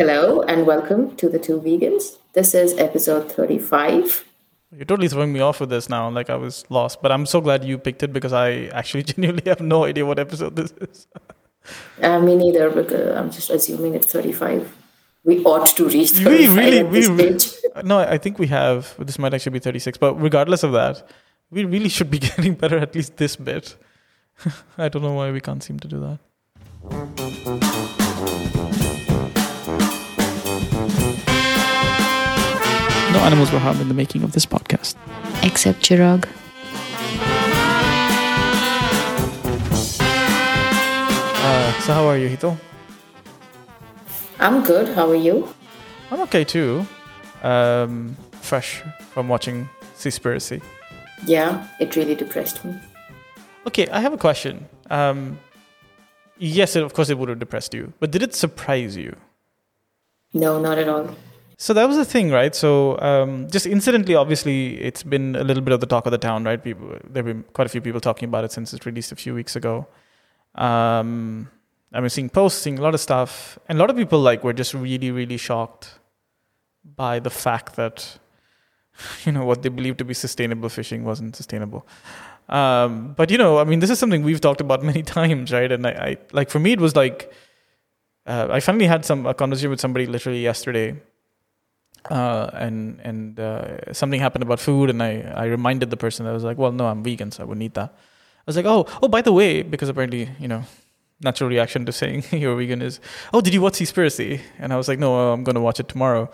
Hello and welcome to the two vegans. This is episode 35. You're totally throwing me off with this now. Like I was lost, but I'm so glad you picked it because I actually genuinely have no idea what episode this is. uh, me neither, because I'm just assuming it's 35. We ought to reach 35 we really, at this we stage. no, I think we have. This might actually be 36, but regardless of that, we really should be getting better at least this bit. I don't know why we can't seem to do that. No animals were harmed in the making of this podcast. Except Chirag. Uh, so how are you, Hito? I'm good. How are you? I'm okay too. Um, fresh from watching Seaspiracy. Yeah, it really depressed me. Okay, I have a question. Um, yes, it, of course it would have depressed you, but did it surprise you? No, not at all. So that was the thing, right? So um, just incidentally, obviously, it's been a little bit of the talk of the town, right? People, there've been quite a few people talking about it since it's released a few weeks ago. Um, I've been seeing posts, seeing a lot of stuff, and a lot of people like were just really, really shocked by the fact that you know what they believed to be sustainable fishing wasn't sustainable. Um, but you know, I mean, this is something we've talked about many times, right? And I, I like for me, it was like uh, I finally had some a conversation with somebody literally yesterday, uh, and and uh, something happened about food, and I I reminded the person I was like, well, no, I'm vegan, so I wouldn't eat that. I was like, oh, oh, by the way, because apparently, you know, natural reaction to saying you're vegan is, oh, did you watch Seaspiracy? And I was like, no, I'm going to watch it tomorrow.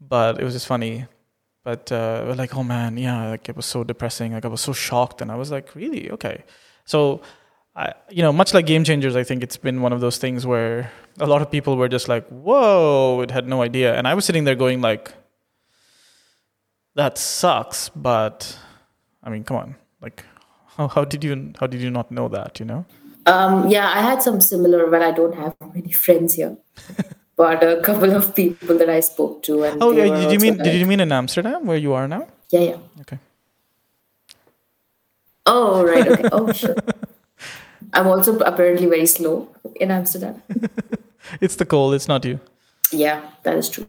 But it was just funny. But uh, like, oh man, yeah, like it was so depressing. Like I was so shocked, and I was like, really, okay. So, I, you know, much like Game Changers, I think it's been one of those things where a lot of people were just like, whoa, it had no idea, and I was sitting there going like, that sucks, but I mean, come on, like, how, how did you how did you not know that? You know? Um, yeah, I had some similar, but I don't have many friends here. but a couple of people that I spoke to, and Oh, yeah, did you mean like, did you mean in Amsterdam where you are now? Yeah, yeah. Okay. Oh, right. Okay. Oh, sure. I'm also apparently very slow in Amsterdam. It's the cold. It's not you. Yeah, that is true.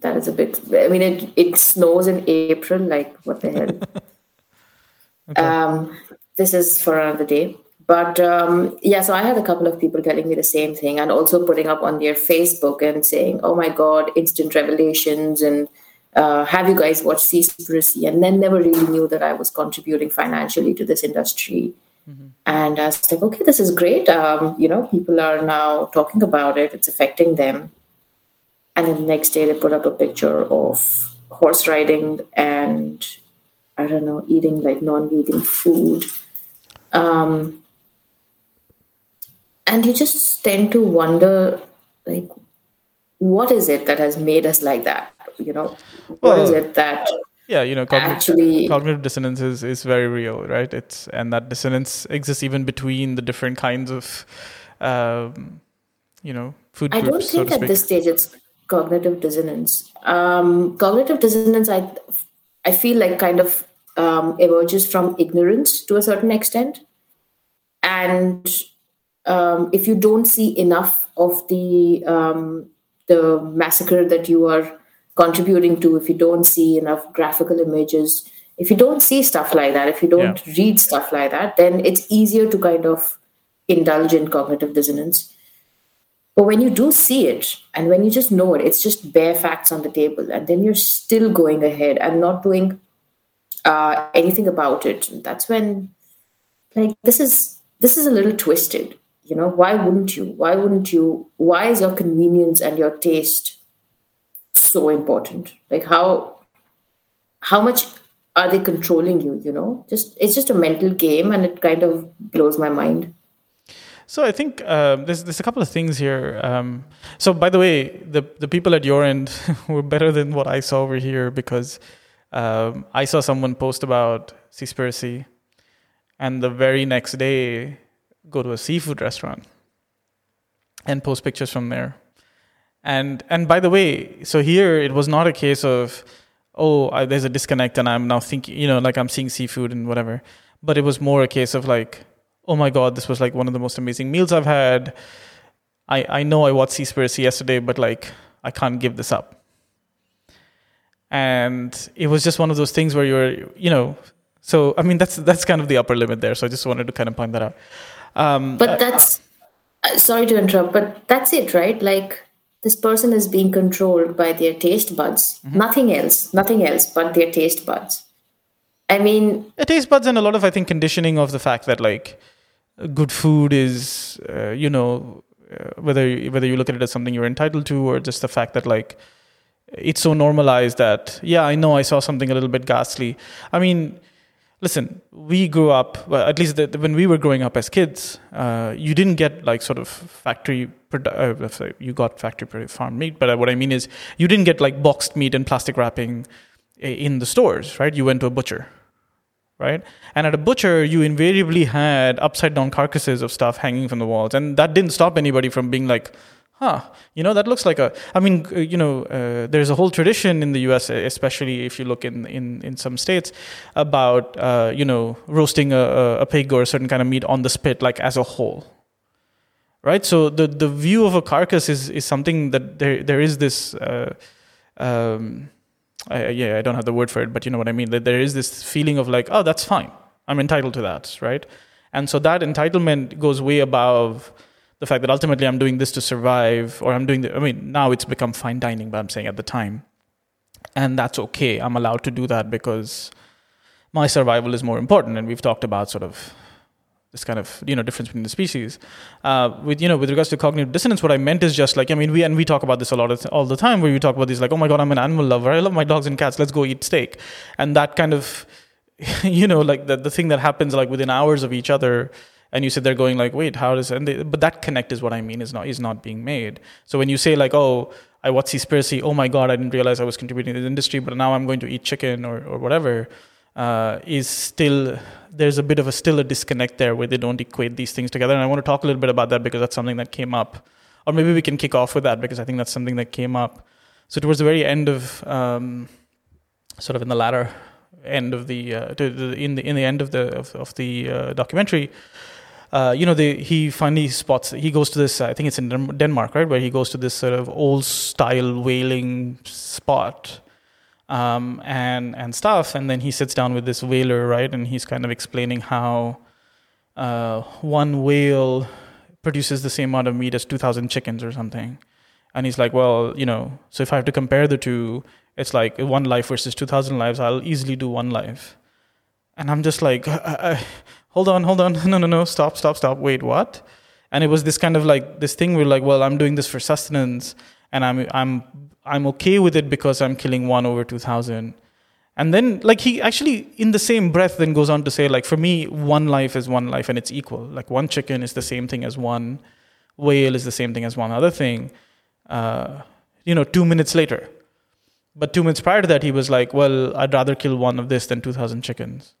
That is a bit. I mean, it it snows in April. Like what the hell? Um, this is for another day. But um, yeah, so I had a couple of people telling me the same thing, and also putting up on their Facebook and saying, "Oh my God, instant revelations!" and uh, "Have you guys watched Seaspiracy?" And then never really knew that I was contributing financially to this industry. And I was like, okay, this is great. Um, you know, people are now talking about it. It's affecting them. And then the next day, they put up a picture of horse riding and I don't know, eating like non-vegan food. Um, and you just tend to wonder, like, what is it that has made us like that? You know, what is Well, it that Yeah, you know, cognitive, actually? cognitive dissonance is, is very real, right? It's and that dissonance exists even between the different kinds of, um, you know, food I groups, don't think to at this stage it's cognitive dissonance. Um, cognitive dissonance, I I feel like kind of um, emerges from ignorance to a certain extent, and um, if you don't see enough of the um, the massacre that you are contributing to, if you don't see enough graphical images, if you don't see stuff like that, if you don't read stuff like that, then it's easier to kind of indulge in cognitive dissonance. But when you do see it and when you just know it, it's just bare facts on the table, and then you're still going ahead and not doing uh, anything about it. That's when, like, this is this is a little twisted. You know, why wouldn't you? Why wouldn't you? Why is your convenience and your taste so important? Like, how how much are they controlling you? You know, just it's just a mental game, and it kind of blows my mind. So I think um, there's there's a couple of things here. Um, so by the way, the the people at your end were better than what I saw over here because um, I saw someone post about Seaspiracy, and the very next day go to a seafood restaurant and post pictures from there. And and by the way, so here it was not a case of oh I, there's a disconnect and I'm now thinking you know like I'm seeing seafood and whatever, but it was more a case of like oh my god this was like one of the most amazing meals I've had. I I know I watched Seaspiracy yesterday, but like I can't give this up. And it was just one of those things where you're, you know, so I mean that's that's kind of the upper limit there. So I just wanted to kind of point that out. Um, but that's uh, sorry to interrupt, but that's it, right? Like this person is being controlled by their taste buds, mm-hmm. nothing else, nothing else but their taste buds. I mean, a taste buds and a lot of I think conditioning of the fact that like good food is, uh, you know, uh, whether whether you look at it as something you're entitled to or just the fact that like it's so normalized that yeah, I know I saw something a little bit ghastly. I mean listen, we grew up, well, at least the, the, when we were growing up as kids, uh, you didn't get like sort of factory, uh, you got factory farm meat, but what I mean is you didn't get like boxed meat and plastic wrapping in the stores, right? You went to a butcher, right? And at a butcher, you invariably had upside down carcasses of stuff hanging from the walls. And that didn't stop anybody from being like, huh. You know that looks like a i mean you know uh, there's a whole tradition in the us especially if you look in in, in some states about uh, you know roasting a, a pig or a certain kind of meat on the spit like as a whole. Right? So the the view of a carcass is is something that there there is this uh, um, I, yeah i don't have the word for it but you know what i mean that there is this feeling of like oh that's fine. I'm entitled to that right? And so that entitlement goes way above the fact that ultimately I'm doing this to survive, or I'm doing the, I mean, now it's become fine dining, but I'm saying at the time. And that's okay. I'm allowed to do that because my survival is more important. And we've talked about sort of this kind of you know difference between the species. Uh, with you know with regards to cognitive dissonance, what I meant is just like I mean we and we talk about this a lot of, all the time where we talk about these like oh my god I'm an animal lover I love my dogs and cats let's go eat steak and that kind of you know like the the thing that happens like within hours of each other and you sit there going like wait how does and they, but that connect is what i mean is not is not being made. So when you say like oh i watch Seaspiracy oh my god i didn't realize i was contributing to the industry but now i'm going to eat chicken or, or whatever uh, is still there's a bit of a still a disconnect there where they don't equate these things together. And i want to talk a little bit about that because that's something that came up. Or maybe we can kick off with that because i think that's something that came up. So towards the very end of um, sort of in the latter end of the, uh, in the in the end of the of, of the uh, documentary uh, you know, they, he finally spots, he goes to this, I think it's in Denmark, right, where he goes to this sort of old style whaling spot um, and, and stuff. And then he sits down with this whaler, right, and he's kind of explaining how uh, one whale produces the same amount of meat as 2,000 chickens or something. And he's like, well, you know, so if I have to compare the two, it's like one life versus 2,000 lives, I'll easily do one life. And I'm just like, I, hold on, hold on, no, no, no, stop, stop, stop, wait, what? And it was this kind of like this thing where like, well, I'm doing this for sustenance, and I'm I'm I'm okay with it because I'm killing one over two thousand. And then like he actually in the same breath then goes on to say like for me one life is one life and it's equal. Like one chicken is the same thing as one whale is the same thing as one other thing. Uh, you know, two minutes later. But two minutes prior to that, he was like, "Well, I'd rather kill one of this than two thousand chickens."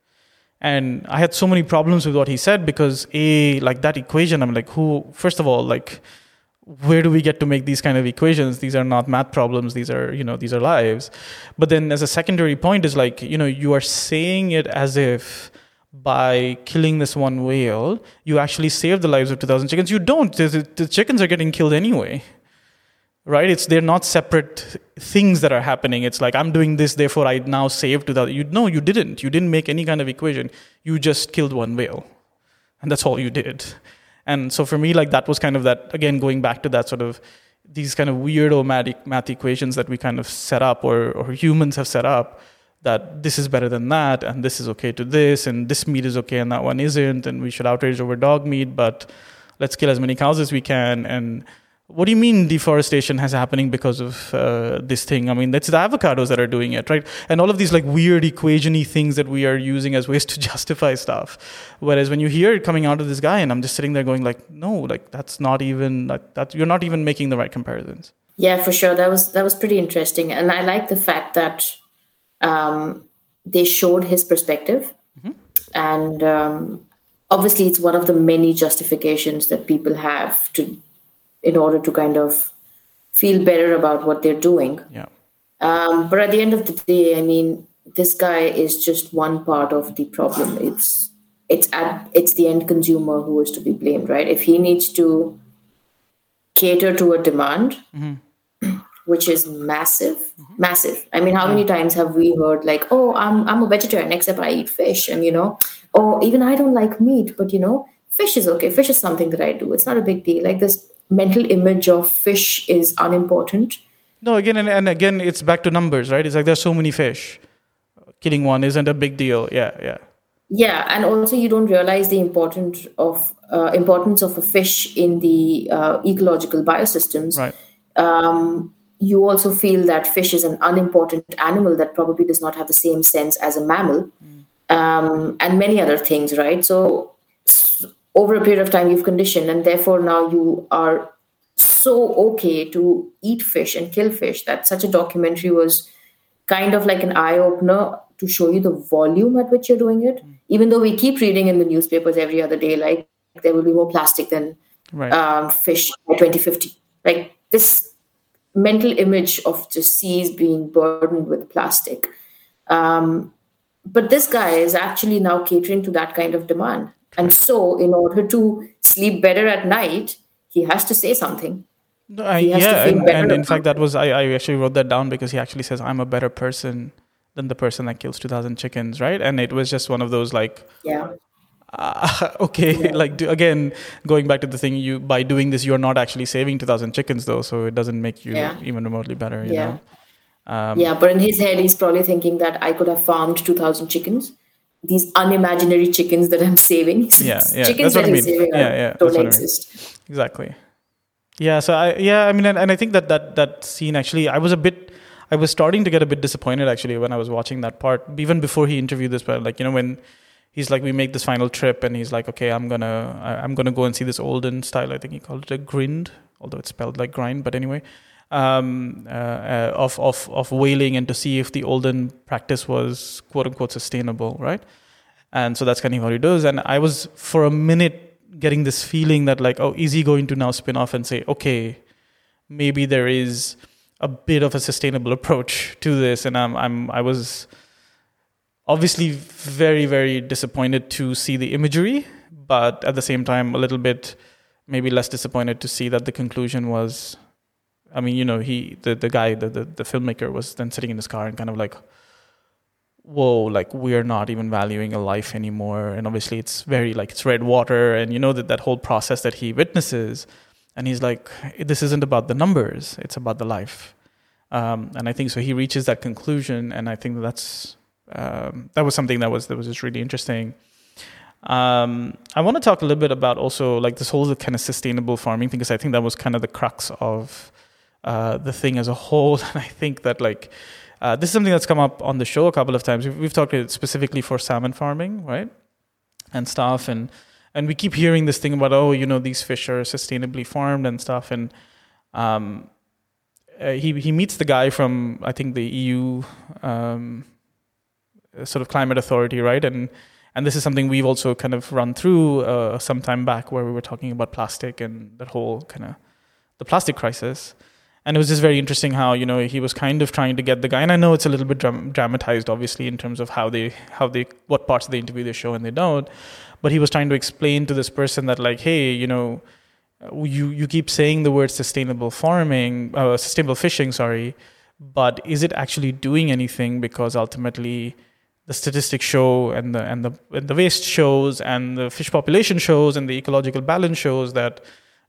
And i had so many problems with what he said because a like that equation i'm like who first of all like where do we get to make these kind of equations? These are not math problems. These are you know these are lives. But then as a secondary point is like you know you are saying it as if by killing this one whale you actually save the lives of 2000 chickens. You don't. The chickens are getting killed anyway right? It's they're not separate things that are happening. It's like i'm doing this therefore i now save to the you no you didn't. You didn't make any kind of equation. You just killed one whale. And that's all you did. And so for me like that was kind of that again going back to that sort of these kind of weirdo math, math equations that we kind of set up or, or humans have set up that this is better than that and this is okay to this and this meat is okay and that one isn't and we should outrage over dog meat but let's kill as many cows as we can and what do you mean deforestation has happening because of uh, this thing? I mean, that's the avocados that are doing it, right? And all of these like weird equationy things that we are using as ways to justify stuff. Whereas when you hear it coming out of this guy, and I'm just sitting there going like, no, like that's not even like that. You're not even making the right comparisons. Yeah, for sure. That was that was pretty interesting, and I like the fact that um, they showed his perspective, mm-hmm. and um, obviously it's one of the many justifications that people have to in order to kind of feel better about what they're doing. Yeah. Um, but at the end of the day, I mean, this guy is just one part of the problem. It's it's at it's the end consumer who is to be blamed, right? If he needs to cater to a demand, mm-hmm. which is massive, mm-hmm. massive. I mean, how many times have we heard like, "Oh, I'm I'm a vegetarian except I eat fish," and you know, or even I don't like meat, but you know, fish is okay. Fish is something that I do. It's not a big deal. Like this mental image of fish is unimportant. No, again and, and again, it's back to numbers, right? It's like there's so many fish. Killing one isn't a big deal. Yeah, yeah. Yeah, and also you don't realize the importance of uh, importance of a fish in the uh, ecological biosystems. Right. Um, you also feel that fish is an unimportant animal that probably does not have the same sense as a mammal, mm. um, and many other things. Right. So over a period of time, you've conditioned, and therefore now you are so okay to eat fish and kill fish that such a documentary was kind of like an eye opener to show you the volume at which you're doing it. Mm. Even though we keep reading in the newspapers every other day, like there will be more plastic than right. um, fish by 2050. Like this mental image of just seas being burdened with plastic. Um, but this guy is actually now catering to that kind of demand. And so, in order to sleep better at night, he has to say something. Uh, yeah, and, and in fact, that was I, I actually wrote that down because he actually says, "I'm a better person than the person that kills 2,000 chickens," right? And it was just one of those like, yeah, uh, okay, yeah. like do, again, going back to the thing, you by doing this, you're not actually saving 2,000 chickens though, so it doesn't make you yeah. even remotely better. You yeah. Um, yeah, but in his head, he's probably thinking that I could have farmed 2,000 chickens. These unimaginary chickens that I'm saving. Yeah, yeah. Chickens that I mean. saving yeah, yeah, don't exist. I mean. Exactly. Yeah. So I yeah I mean and, and I think that that that scene actually I was a bit I was starting to get a bit disappointed actually when I was watching that part even before he interviewed this but like you know when he's like we make this final trip and he's like okay I'm gonna I, I'm gonna go and see this olden style I think he called it a grind although it's spelled like grind but anyway um, uh, uh, of of of whaling and to see if the olden practice was quote unquote sustainable right? And so that's kind of what he does. And I was for a minute getting this feeling that like oh is he going to now spin off and say okay maybe there is a bit of a sustainable approach to this? And i'm i'm i was obviously very very disappointed to see the imagery but at the same time a little bit maybe less disappointed to see that the conclusion was i mean you know he the, the guy the, the, the filmmaker was then sitting in his car and kind of like whoa like we're not even valuing a life anymore. And obviously it's very like it's red water and you know that that whole process that he witnesses. And he's like this isn't about the numbers it's about the life. Um, and i think so he reaches that conclusion and i think that that's um, that was something that was that was just really interesting. Um, i want to talk a little bit about also like this whole kind of sustainable farming thing because i think that was kind of the crux of uh, the thing as a whole. And i think that like uh, this is something that's come up on the show a couple of times. We've, we've talked specifically for salmon farming, right, and stuff, and and we keep hearing this thing about oh, you know, these fish are sustainably farmed and stuff, and um, uh, he he meets the guy from I think the EU um, sort of climate authority, right, and and this is something we've also kind of run through uh, some time back where we were talking about plastic and that whole kind of the plastic crisis and it was just very interesting how you know he was kind of trying to get the guy and i know it's a little bit dram- dramatized obviously in terms of how they how they what parts of the interview they show and they don't. But he was trying to explain to this person that like hey you know you you keep saying the word sustainable farming uh, sustainable fishing sorry but is it actually doing anything? Because ultimately the statistics show and the and the and the waste shows and the fish population shows and the ecological balance shows that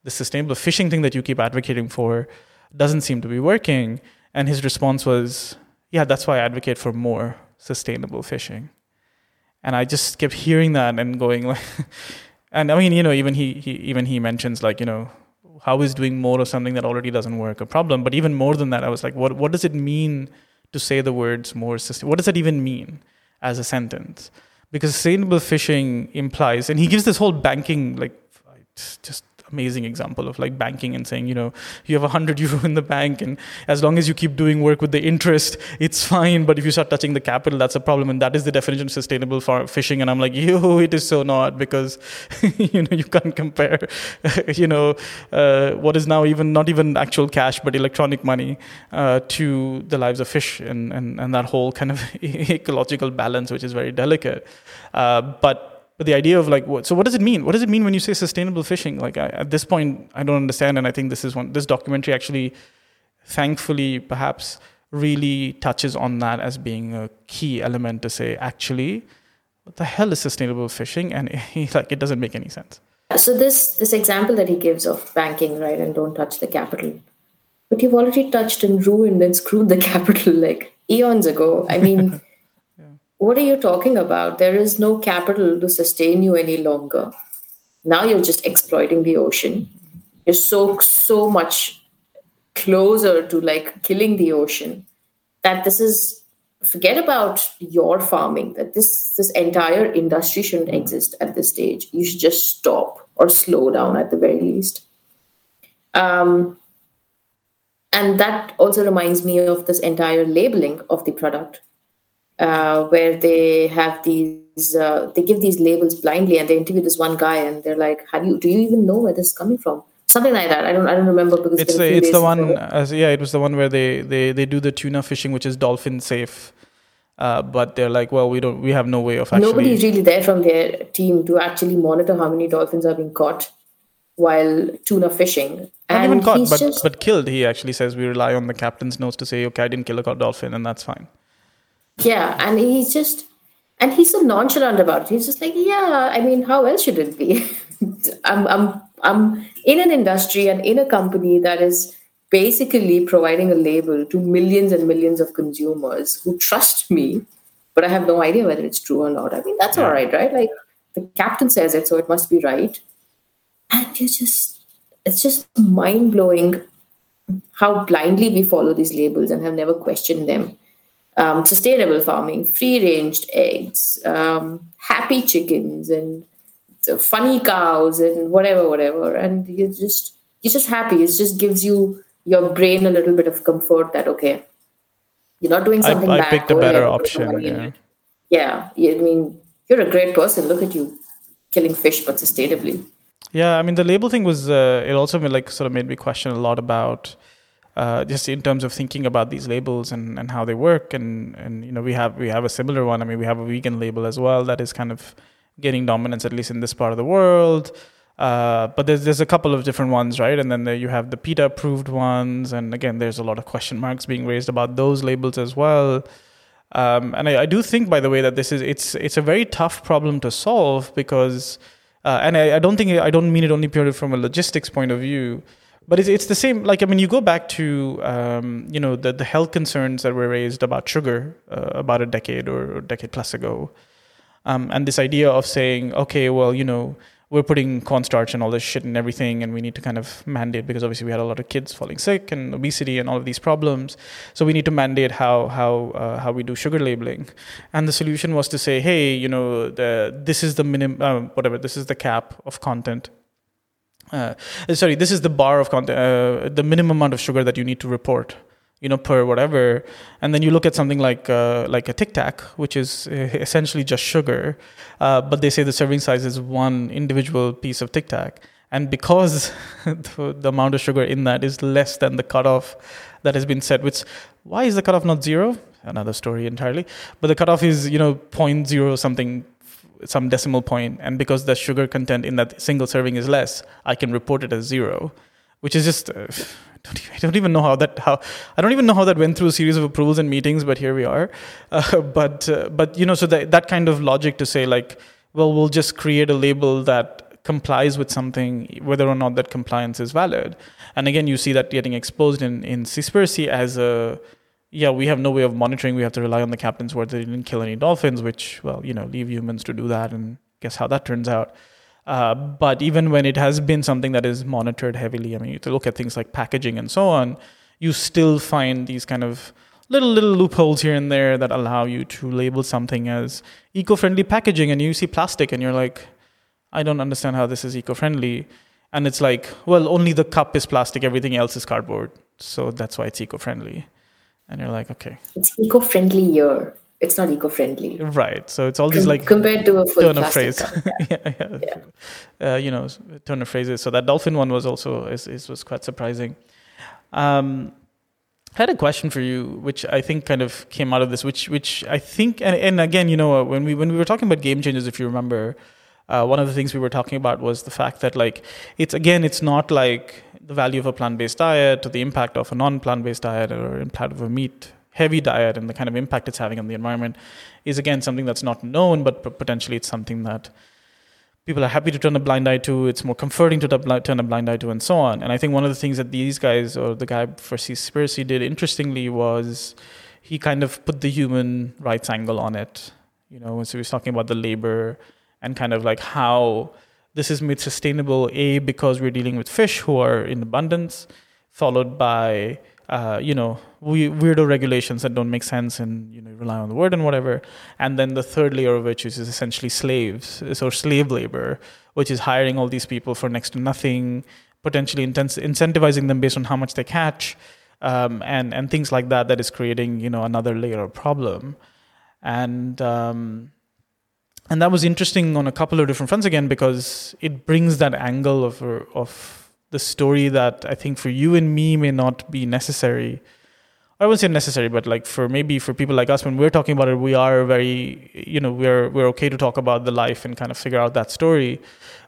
the sustainable fishing thing that you keep advocating for doesn't seem to be working. And his response was, yeah, that's why I advocate for more sustainable fishing. And I just kept hearing that and going like, and I mean, you know, even he, he even he mentions like, you know, how is doing more of something that already doesn't work a problem? But even more than that, I was like, what what does it mean to say the words more sustainable? What does that even mean as a sentence? Because sustainable fishing implies, and he gives this whole banking like just amazing example of like banking and saying, you know, you have a hundred euro in the bank, and as long as you keep doing work with the interest, it's fine. But if you start touching the capital, that's a problem, and that is the definition of sustainable fishing. And I'm like, yo, it is so not because you know you can't compare, you know, uh, what is now even not even actual cash but electronic money uh, to the lives of fish and and and that whole kind of ecological balance, which is very delicate. Uh, but but the idea of like what so what does it mean? What does it mean when you say sustainable fishing? Like I, at this point i don't understand and i think this is one this documentary actually thankfully perhaps really touches on that as being a key element to say actually what the hell is sustainable fishing? And like it doesn't make any sense. So this this example that he gives of banking right and don't touch the capital but you've already touched and ruined and screwed the capital like eons ago. I mean. What are you talking about? There is no capital to sustain you any longer. Now you're just exploiting the ocean. You're so so much closer to like killing the ocean that this is forget about your farming that this this entire industry shouldn't exist at this stage. You should just stop or slow down at the very least. Um, and that also reminds me of this entire labeling of the product uh, where they have these uh, they give these labels blindly and they interview this one guy and they're like how do you do you even know where this is coming from something like that. I don't I don't remember because it's the, it's the one as yeah it was the one where they they they do the tuna fishing which is dolphin safe. Uh, but they're like, well, we don't, we have no way of actually. Nobody's really there from their team to actually monitor how many dolphins are being caught while tuna fishing. Not and even caught, but just... but killed. He actually says we rely on the captain's notes to say, okay, I didn't kill a dolphin, and that's fine. Yeah, and he's just, and he's so nonchalant about it. He's just like, yeah, I mean, how else should it be? I'm, I'm I'm in an industry and in a company that is basically providing a label to millions and millions of consumers who trust me, but I have no idea whether it's true or not. I mean, that's all right, right? Like the captain says it, so it must be right. And you just, it's just mind blowing how blindly we follow these labels and have never questioned them. Um, sustainable farming, free range eggs, um, happy chickens, and funny cows and whatever, whatever. And you're just you're just happy. It just gives you your brain a little bit of comfort that okay, you're not doing something I, I bad. picked a better option. Yeah. yeah, I mean, you're a great person. Look at you killing fish, but sustainably. Yeah, I mean, the label thing was uh, it also made, like sort of made me question a lot about. Uh, just in terms of thinking about these labels and, and how they work and, and you know we have we have a similar one. I mean we have a vegan label as well that is kind of gaining dominance at least in this part of the world. Uh, but there's there's a couple of different ones, right? And then there you have the PETA approved ones, and again, there's a lot of question marks being raised about those labels as well. Um, and I, I, do think, by the way, that this is it's it's a very tough problem to solve because, uh, and I, I, don't think I don't mean it only purely from a logistics point of view, but it's it's the same. Like I mean, you go back to um, you know the the health concerns that were raised about sugar uh, about a decade or a decade plus ago. Um, and this idea of saying, okay, well, you know, we're putting cornstarch and all this shit and everything, and we need to kind of mandate because obviously we had a lot of kids falling sick and obesity and all of these problems. So we need to mandate how how uh, how we do sugar labeling. And the solution was to say, hey, you know, the, this is the minimum, uh, whatever, this is the cap of content. Uh, sorry, this is the bar of content, uh, the minimum amount of sugar that you need to report you know per whatever. And then you look at something like uh, like a tic tac which is uh, essentially just sugar uh, but they say the serving size is one individual piece of tic tac. And because the, the, amount of sugar in that is less than the cutoff that has been set which why is the cutoff not zero? Another story entirely. But the cutoff is you know point zero something some decimal point and because the sugar content in that single serving is less i can report it as zero which is just uh, I don't even know how that how I don't even know how that went through a series of approvals and meetings, but here we are. Uh, but uh, but you know, so that that kind of logic to say like, well, we'll just create a label that complies with something, whether or not that compliance is valid. And again, you see that getting exposed in in Seaspiracy as a yeah, we have no way of monitoring. We have to rely on the captain's word that they didn't kill any dolphins, which well, you know, leave humans to do that, and guess how that turns out. Uh, but even when it has been something that is monitored heavily, I mean, you to look at things like packaging and so on, you still find these kind of little little loopholes here and there that allow you to label something as eco-friendly packaging, and you see plastic, and you're like, I don't understand how this is eco-friendly. And it's like, well, only the cup is plastic, everything else is cardboard, so that's why it's eco-friendly. And you're like, okay, it's eco-friendlier it's not eco-friendly. Right. So it's all these like compared to a full turn of phrase. yeah, yeah. yeah. Uh, you know turn of phrases. So that dolphin one was also is, is was quite surprising. Um, I had a question for you, which I think kind of came out of this, which which I think, and, and again, you know, when we when we were talking about game changers, if you remember, uh, one of the things we were talking about was the fact that like it's again, it's not like the value of a plant-based diet or the impact of a non-plant-based diet or impact of a meat heavy diet and the kind of impact it's having on the environment is again something that's not known but potentially it's something that people are happy to turn a blind eye to. It's more comforting to turn a blind eye to and so on. And i think one of the things that these guys or the guy for Seaspiracy did interestingly was he kind of put the human rights angle on it. You know so he was talking about the labor and kind of like how this is made sustainable a because we're dealing with fish who are in abundance followed by uh, you know we, weirdo regulations that don't make sense and you know rely on the word and whatever. And then the third layer of which is essentially slaves so slave labor which is hiring all these people for next to nothing potentially incentivizing them based on how much they catch um, and and things like that that is creating you know another layer of problem. And um, and that was interesting on a couple of different fronts again because it brings that angle of of the story that I think for you and me may not be necessary. I wouldn't say necessary, but like for maybe for people like us, when we're talking about it, we are very, you know, we're we're okay to talk about the life and kind of figure out that story.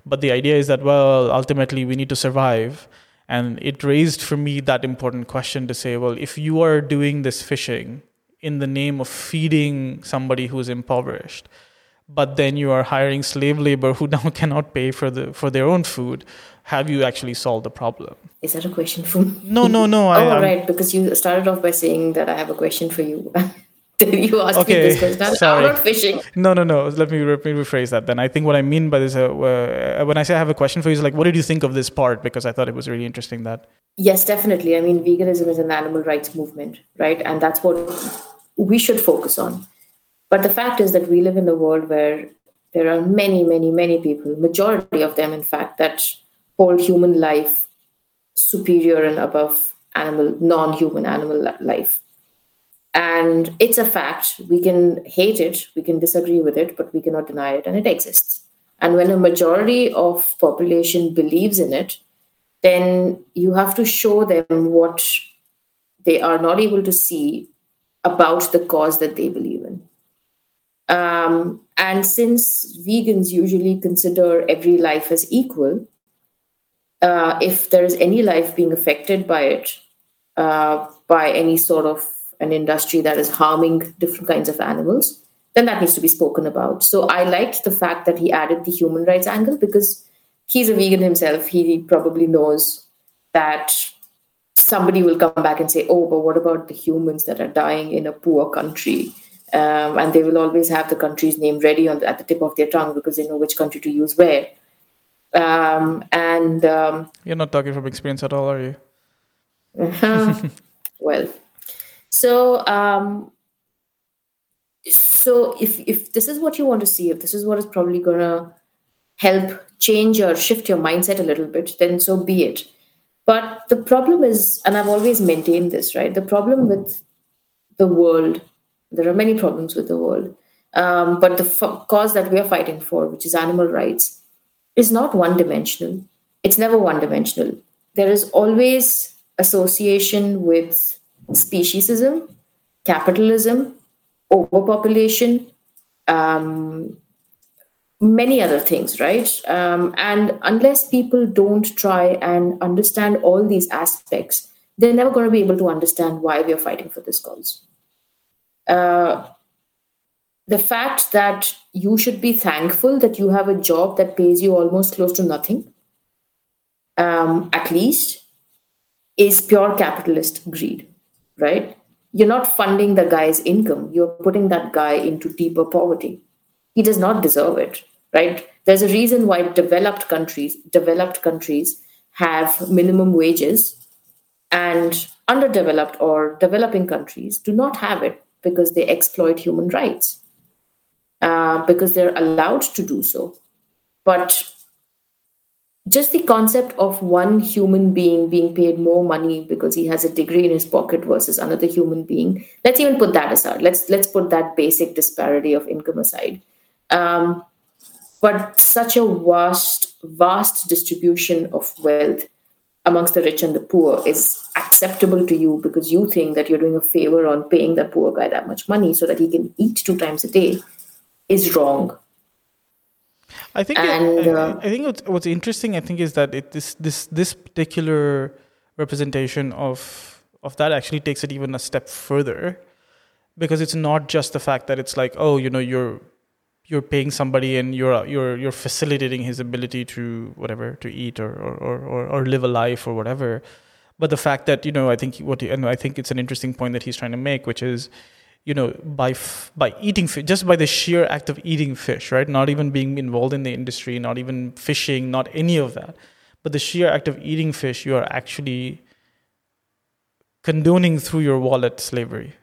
But the idea is that well, ultimately we need to survive, and it raised for me that important question to say, well, if you are doing this fishing in the name of feeding somebody who is impoverished, but then you are hiring slave labor who now cannot pay for the for their own food. Have you actually solved the problem? Is that a question for me? No no no oh right because you started off by saying that i have a question for you. You asked okay, me this question. Sorry. i'm not fishing. No no no. Let me, let me rephrase that then. I think what i mean by this uh, uh, when i say i have a question for you is like what did you think of this part? Because i thought it was really interesting that. Yes definitely. I mean veganism is an animal rights movement right? And that's what we should focus on but the fact is that we live in a world where there are many, many, many people, majority of them, in fact, that hold human life superior and above animal, non-human animal life. And it's a fact. We can hate it, we can disagree with it, but we cannot deny it, and it exists. And when a majority of population believes in it, then you have to show them what they are not able to see about the cause that they believe in. Um, and since vegans usually consider every life as equal, uh, if there is any life being affected by it, uh, by any sort of an industry that is harming different kinds of animals, then that needs to be spoken about. So I liked the fact that he added the human rights angle because he's a vegan himself. He probably knows that somebody will come back and say, oh, but what about the humans that are dying in a poor country? Um, and they will always have the country's name ready on the, at the tip of their tongue because they know which country to use where. Um, and um, you're not talking from experience at all, are you? well, so um, so if if this is what you want to see, if this is what is probably gonna help change or shift your mindset a little bit, then so be it. But the problem is, and I've always maintained this, right? The problem with the world there are many problems with the world. Um, but the f- cause that we are fighting for, which is animal rights, is not one dimensional. It's never one dimensional. There is always association with speciesism, capitalism, overpopulation, um, many other things, right? Um, and unless people don't try and understand all these aspects, they're never going to be able to understand why we are fighting for this cause. Uh, the fact that you should be thankful that you have a job that pays you almost close to nothing, um, at least, is pure capitalist greed, right? You're not funding the guy's income, you're putting that guy into deeper poverty. He does not deserve it, right? There's a reason why developed countries, developed countries have minimum wages and underdeveloped or developing countries do not have it because they exploit human rights, uh, because they're allowed to do so. But just the concept of one human being being paid more money because he has a degree in his pocket versus another human being let's even put that aside let's let's put that basic disparity of income aside um, but such a vast vast distribution of wealth amongst the rich and the poor is acceptable to you because you think that you're doing a favor on paying that poor guy that much money so that he can eat two times a day is wrong. I think and, it, uh, I, think what's, what's interesting. I think is that it, this this this particular representation of of that actually takes it even a step further because it's not just the fact that it's like oh you know you're you're paying somebody and you're you're you're facilitating his ability to whatever to eat or or or, or live a life or whatever. But the fact that you know i think what and i think it's an interesting point that he's trying to make which is you know by f- by eating fish just by the sheer act of eating fish right? Not even being involved in the industry not even fishing not any of that. But the sheer act of eating fish you are actually condoning through your wallet slavery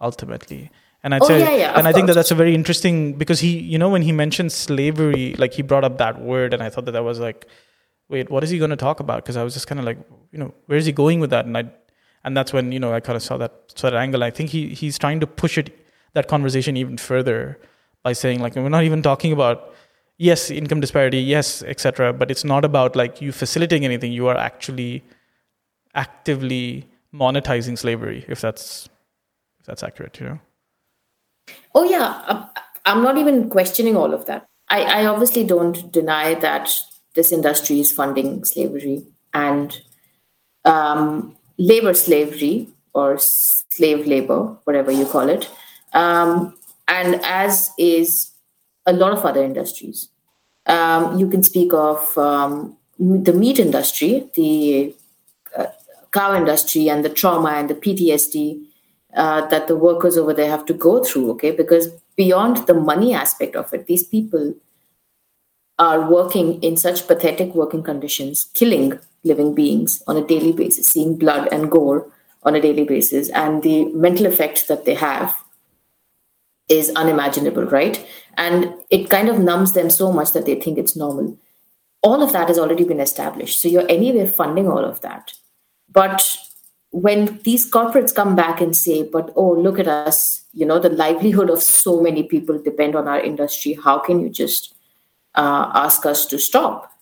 ultimately and I'd oh, say, yeah, yeah, and I course. think that that's a very interesting because he, you know, when he mentioned slavery, like he brought up that word, and I thought that that was like, wait, what is he going to talk about? Because I was just kind of like, you know, where is he going with that? And I, and that's when you know I kind of saw that sort of angle. I think he he's trying to push it that conversation even further by saying like we're not even talking about yes income disparity, yes etc. But it's not about like you facilitating anything. You are actually actively monetizing slavery, if that's if that's accurate, you know. Oh yeah, I'm not even questioning all of that. I, I obviously don't deny that this industry is funding slavery and um, labor slavery or slave labor, whatever you call it, um, and as is a lot of other industries. Um, you can speak of um, the meat industry, the uh, cow industry, and the trauma and the PTSD uh, that the workers over there have to go through, okay? Because beyond the money aspect of it, these people are working in such pathetic working conditions, killing living beings on a daily basis, seeing blood and gore on a daily basis, and the mental effect that they have is unimaginable, right? And it kind of numbs them so much that they think it's normal. All of that has already been established. So you're anyway funding all of that. But when these corporates come back and say, but oh, look at us, you know, the livelihood of so many people depend on our industry, how can you just uh, ask us to stop?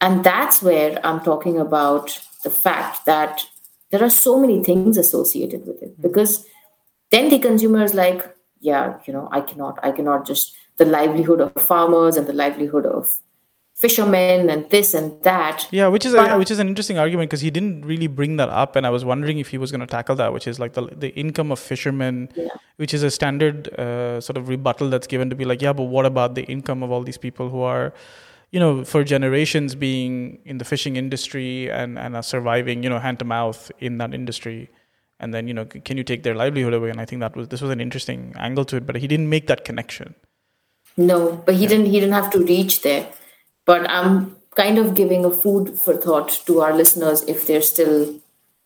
And that's where I'm talking about the fact that there are so many things associated with it because then the consumer is like, yeah, you know, I cannot, I cannot just the livelihood of farmers and the livelihood of fishermen and this and that. Yeah, which is but, a, which is an interesting argument because he didn't really bring that up, and I was wondering if he was going to tackle that, which is like the the income of fishermen, yeah. which is a standard uh, sort of rebuttal that's given to be like, yeah, but what about the income of all these people who are you know, for generations being in the fishing industry and, and are surviving, you know, hand to mouth in that industry. And then, you know, can you take their livelihood away? And I think that was, this was an interesting angle to it, but he didn't make that connection. No, but he yeah. didn't, he didn't have to reach there but I'm kind of giving a food for thought to our listeners if they're still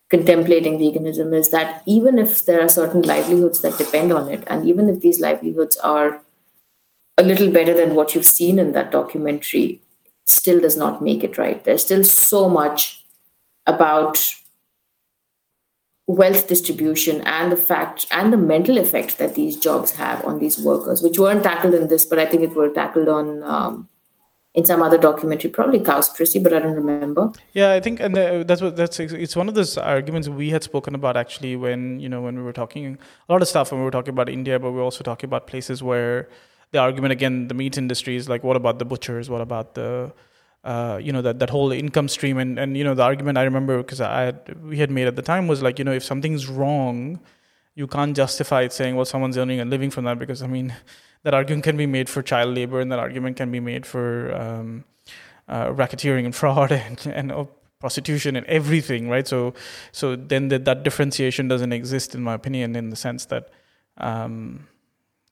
contemplating veganism is that even if there are certain livelihoods that depend on it, and even if these livelihoods are a little better than what you've seen in that documentary, still does not make it right. There's still so much about wealth distribution and the fact and the mental effect that these jobs have on these workers, which weren't tackled in this, but I think it were tackled on um, in some other documentary, probably Cowspiracy, but I don't remember. Yeah, I think, and uh, that's what that's it's one of those arguments we had spoken about actually when you know when we were talking a lot of stuff when we were talking about India, but we are also talking about places where the argument again the meat industry is like, what about the butchers? What about the uh, you know that that whole income stream and and you know the argument I remember because I had, we had made at the time was like you know if something's wrong, you can't justify it saying well someone's earning a living from that because I mean that argument can be made for child labor and that argument can be made for um, uh, racketeering and fraud and, and uh, prostitution and everything right so so then the, that differentiation doesn't exist in my opinion in the sense that um,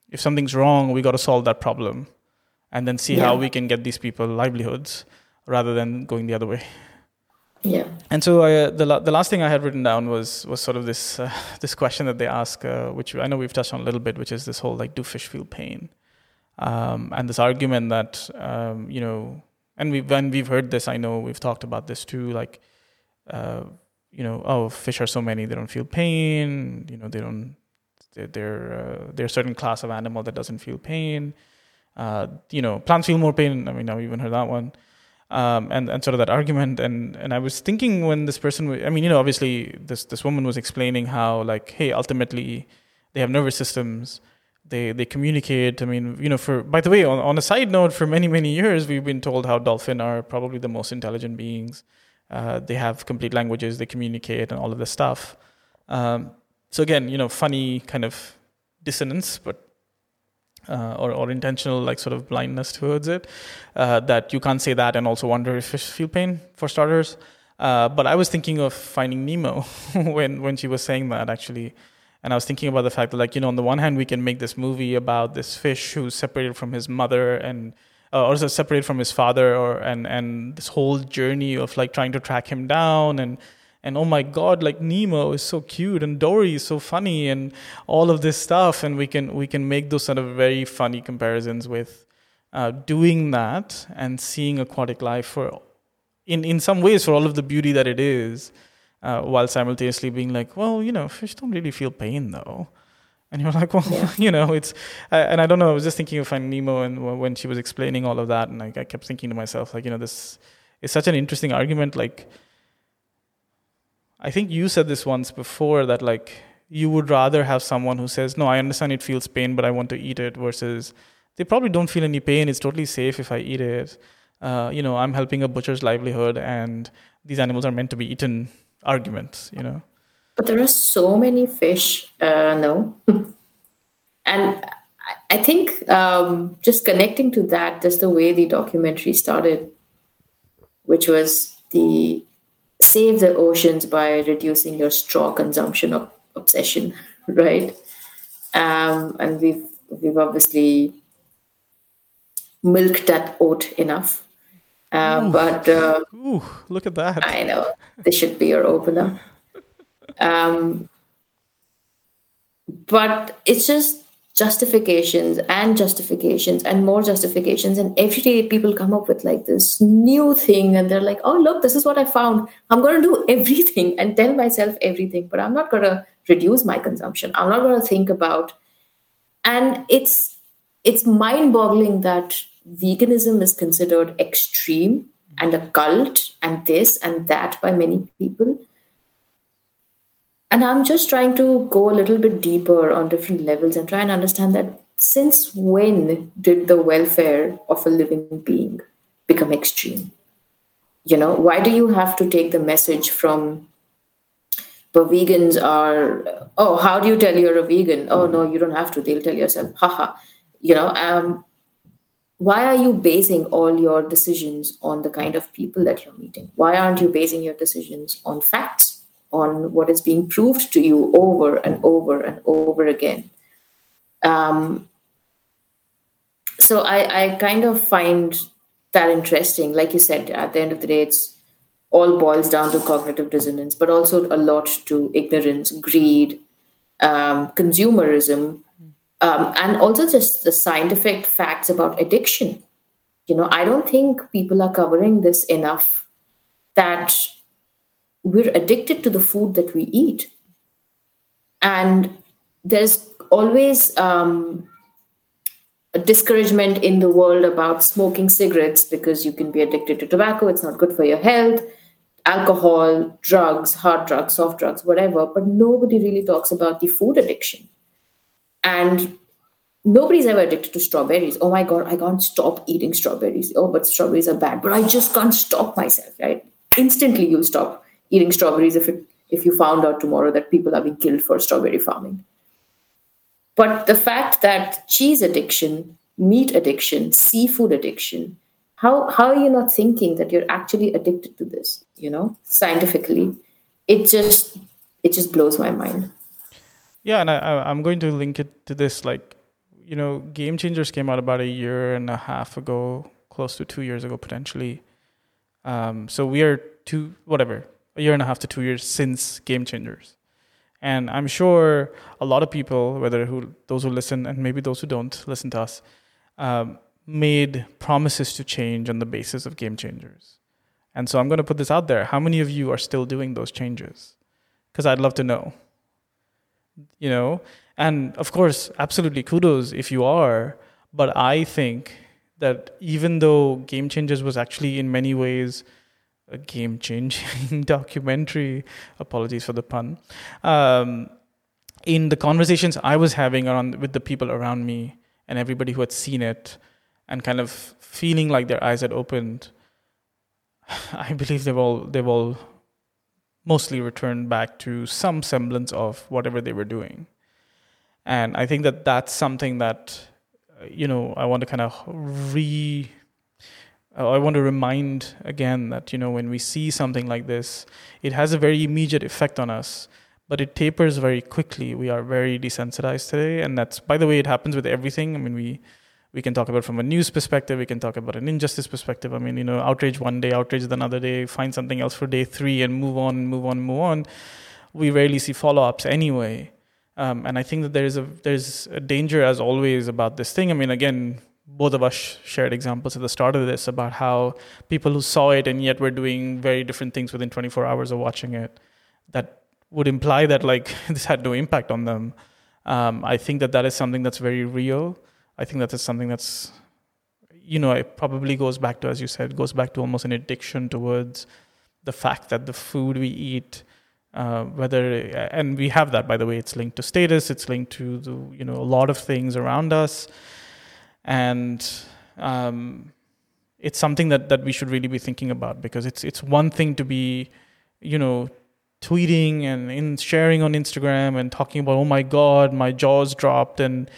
if something's wrong we got to solve that problem and then see yeah. how we can get these people livelihoods rather than going the other way yeah. And so I, uh, the the last thing I had written down was was sort of this uh, this question that they ask, uh, which I know we've touched on a little bit, which is this whole like, do fish feel pain? Um, and this argument that um, you know, and we when we've heard this, I know we've talked about this too, like, uh, you know, oh, fish are so many, they don't feel pain. You know, they don't. They're they're, uh, they're a certain class of animal that doesn't feel pain. Uh, you know, plants feel more pain. I mean, I've even heard that one um, and and sort of that argument. And and I was thinking when this person, I mean, you know, obviously this this woman was explaining how like, hey, ultimately they have nervous systems. they they communicate. I mean, you know, for by the way, on, on a side note, for many many years we've been told how dolphin are probably the most intelligent beings. Uh, they have complete languages, they communicate, and all of this stuff. Um, so again, you know, funny kind of dissonance, but uh, or, or intentional like sort of blindness towards it uh, that you can't say that and also wonder if fish feel pain for starters. Uh, but i was thinking of finding nemo when when she was saying that actually. And I was thinking about the fact that, like, you know, on the one hand, we can make this movie about this fish who's separated from his mother and uh, or separated from his father, or and and this whole journey of like trying to track him down and and oh my god like nemo is so cute and dory is so funny and all of this stuff and we can we can make those sort of very funny comparisons with uh, doing that and seeing aquatic life for in in some ways for all of the beauty that it is uh, while simultaneously being like, well, you know, fish don't really feel pain though. And you're like, well, yeah. you know, it's, uh, and I don't know, I was just thinking of Finding Nemo and when she was explaining all of that, and I, I kept thinking to myself, like, you know, this is such an interesting argument. Like, I think you said this once before that, like, you would rather have someone who says, no, I understand it feels pain, but I want to eat it, versus they probably don't feel any pain. It's totally safe if I eat it. Uh, you know, I'm helping a butcher's livelihood, and these animals are meant to be eaten arguments, you know. But there are so many fish, uh, no. and I think um, just connecting to that, just the way the documentary started, which was the save the oceans by reducing your straw consumption of obsession, right? Um, and we've we've obviously milked that oat enough uh, but uh, Ooh, look at that! I know this should be your opener. Um, but it's just justifications and justifications and more justifications, and every day people come up with like this new thing, and they're like, "Oh, look, this is what I found. I'm going to do everything and tell myself everything, but I'm not going to reduce my consumption. I'm not going to think about." And it's it's mind-boggling that veganism is considered extreme and a cult and this and that by many people. And I'm just trying to go a little bit deeper on different levels and try and understand that since when did the welfare of a living being become extreme? You know, why do you have to take the message from but vegans are, oh, how do you tell you're a vegan? Oh, no, you don't have to. They'll tell yourself, haha. You know, um, why are you basing all your decisions on the kind of people that you're meeting? Why aren't you basing your decisions on facts, on what is being proved to you over and over and over again? Um, so I, I kind of find that interesting. Like you said, at the end of the day, it's all boils down to cognitive dissonance, but also a lot to ignorance, greed, um, consumerism, um, and also just the scientific facts about addiction. You know, I don't think people are covering this enough that we're addicted to the food that we eat. And there's always um, a discouragement in the world about smoking cigarettes because you can be addicted to tobacco, it's not good for your health, alcohol, drugs, hard drugs, soft drugs, whatever. But nobody really talks about the food addiction and nobody's ever addicted to strawberries. Oh my God, I can't stop eating strawberries. Oh, but strawberries are bad. But I just can't stop myself, right? Instantly you'll stop eating strawberries if it if you found out tomorrow that people are being killed for strawberry farming. But the fact that cheese addiction, meat addiction, seafood addiction, how how are you not thinking that you're actually addicted to this, you know, scientifically? It just it just blows my mind. Yeah, and I, I'm going to link it to this. Like, you know, Game Changers came out about a year and a half ago, close to two years ago potentially. Um, so we are two, whatever, a year and a half to two years since Game Changers, and I'm sure a lot of people, whether who those who listen and maybe those who don't listen to us, um, made promises to change on the basis of Game Changers. And so I'm going to put this out there. How many of you are still doing those changes? Because I'd love to know you know and of course absolutely kudos if you are but i think that even though game changers was actually in many ways a game changing documentary apologies for the pun um, in the conversations I was having around with the people around me and everybody who had seen it and kind of feeling like their eyes had opened, I believe they've all they've all mostly returned back to some semblance of whatever they were doing. And I think that that's something that you know I want to kind of re I want to remind again that you know when we see something like this, it has a very immediate effect on us, but it tapers very quickly. We are very desensitized today, and that's by the way it happens with everything. I mean, we we can talk about from a news perspective, we can talk about an injustice perspective. I mean, you know, outrage one day, outrage the another day, find something else for day three, and move on, move on, move on. We rarely see follow ups anyway. Um, and I think that there's a there's a danger as always about this thing. I mean, again, both of us shared examples at the start of this about how people who saw it and yet were doing very different things within 24 hours of watching it that would imply that like this had no impact on them. Um, i think that that is something that's very real. I think that is something that's you know it probably goes back to as you said goes back to almost an addiction towards the fact that the food we eat uh, whether and we have that by the way. It's linked to status. It's linked to the you know a lot of things around us and um, it's something that that we should really be thinking about because it's it's one thing to be you know tweeting and in sharing on Instagram and talking about oh my god my jaws dropped and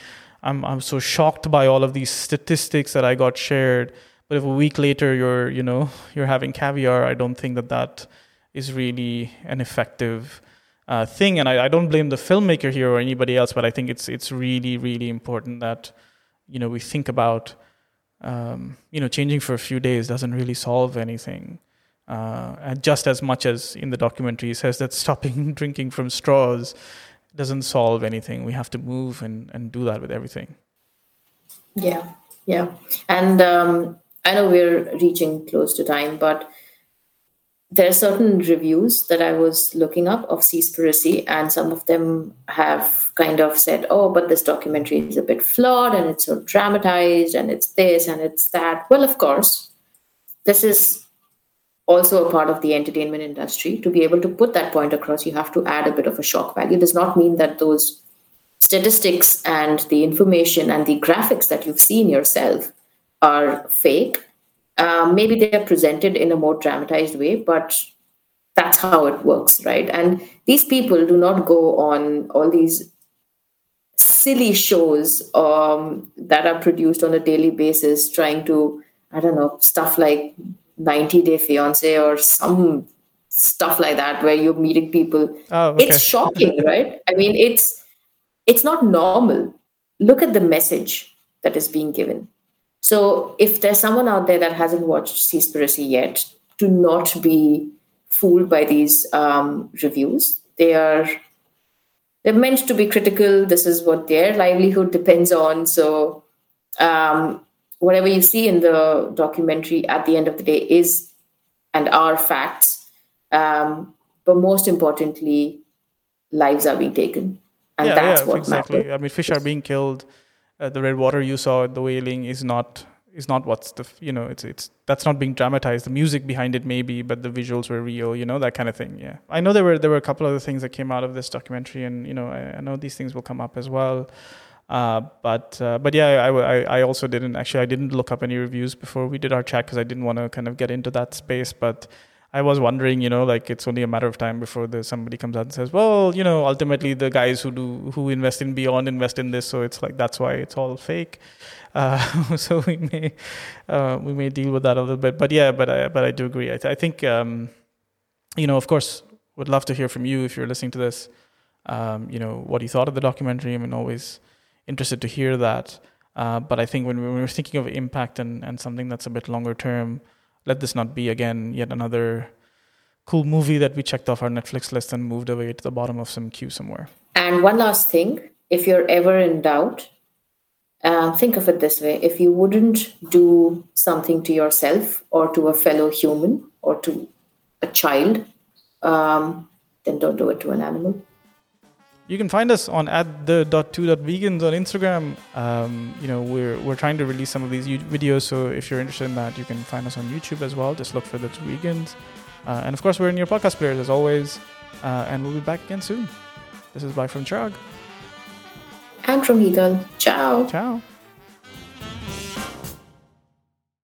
I'm I'm so shocked by all of these statistics that I got shared. But if a week later you're you know you're having caviar I don't think that that is really an effective uh, thing. And I, I don't blame the filmmaker here or anybody else but I think it's it's really really important that you know we think about um, you know changing for a few days doesn't really solve anything. Uh, and just as much as in the documentary says that stopping drinking from straws doesn't solve anything. We have to move and, and do that with everything. Yeah yeah. And um, i know we're reaching close to time but there are certain reviews that I was looking up of Seaspiracy, and some of them have kind of said, "Oh, but this documentary is a bit flawed, and it's so dramatized, and it's this and it's that." Well, of course, this is also a part of the entertainment industry. To be able to put that point across, you have to add a bit of a shock value. It does not mean that those statistics and the information and the graphics that you've seen yourself are fake um, maybe they're presented in a more dramatized way, but that's how it works, right? And these people do not go on all these silly shows um, that are produced on a daily basis, trying to, I don't know, stuff like 90 Day Fiance or some stuff like that, where you're meeting people. Oh, okay. It's shocking, right? I mean, it's it's not normal. Look at the message that is being given. So if there's someone out there that hasn't watched Seaspiracy yet, do not be fooled by these um, reviews. They are they're meant to be critical. This is what their livelihood depends on. So um, whatever you see in the documentary at the end of the day is and are facts. Um, but most importantly, lives are being taken. And yeah, that's yeah, what exactly. Matters. I mean, fish are being killed uh, the red water you saw the whaling is not is not what's the you know it's it's that's not being dramatized. The music behind it maybe but the visuals were real you know that kind of thing yeah. I know there were there were a couple other things that came out of this documentary and you know i, I know these things will come up as well. Uh, but uh, but yeah I, I, I also didn't actually i didn't look up any reviews before we did our chat because i didn't want to kind of get into that space but I was wondering, you know, like it's only a matter of time before the somebody comes out and says, well, you know, ultimately the guys who do who invest in Beyond invest in this, so it's like that's why it's all fake. Uh, so we may uh, we may deal with that a little bit, but yeah, but I but I do agree. I, th- I think um, you know, of course, would love to hear from you if you're listening to this. Um, you know, what you thought of the documentary. I'm always interested to hear that. Uh, but I think when we we're thinking of impact and, and something that's a bit longer term, let this not be again yet another cool movie that we checked off our Netflix list and moved away to the bottom of some queue somewhere. And one last thing if you're ever in doubt, uh, think of it this way if you wouldn't do something to yourself or to a fellow human or to a child, um, then don't do it to an animal. You can find us on at the two vegans on Instagram. Um, you know, we're we're trying to release some of these videos, so if you're interested in that, you can find us on YouTube as well. Just look for the two vegans, uh, and of course, we're in your podcast players as always. Uh, and we'll be back again soon. This is bye from Chirag. And from Heathal. Ciao. Ciao.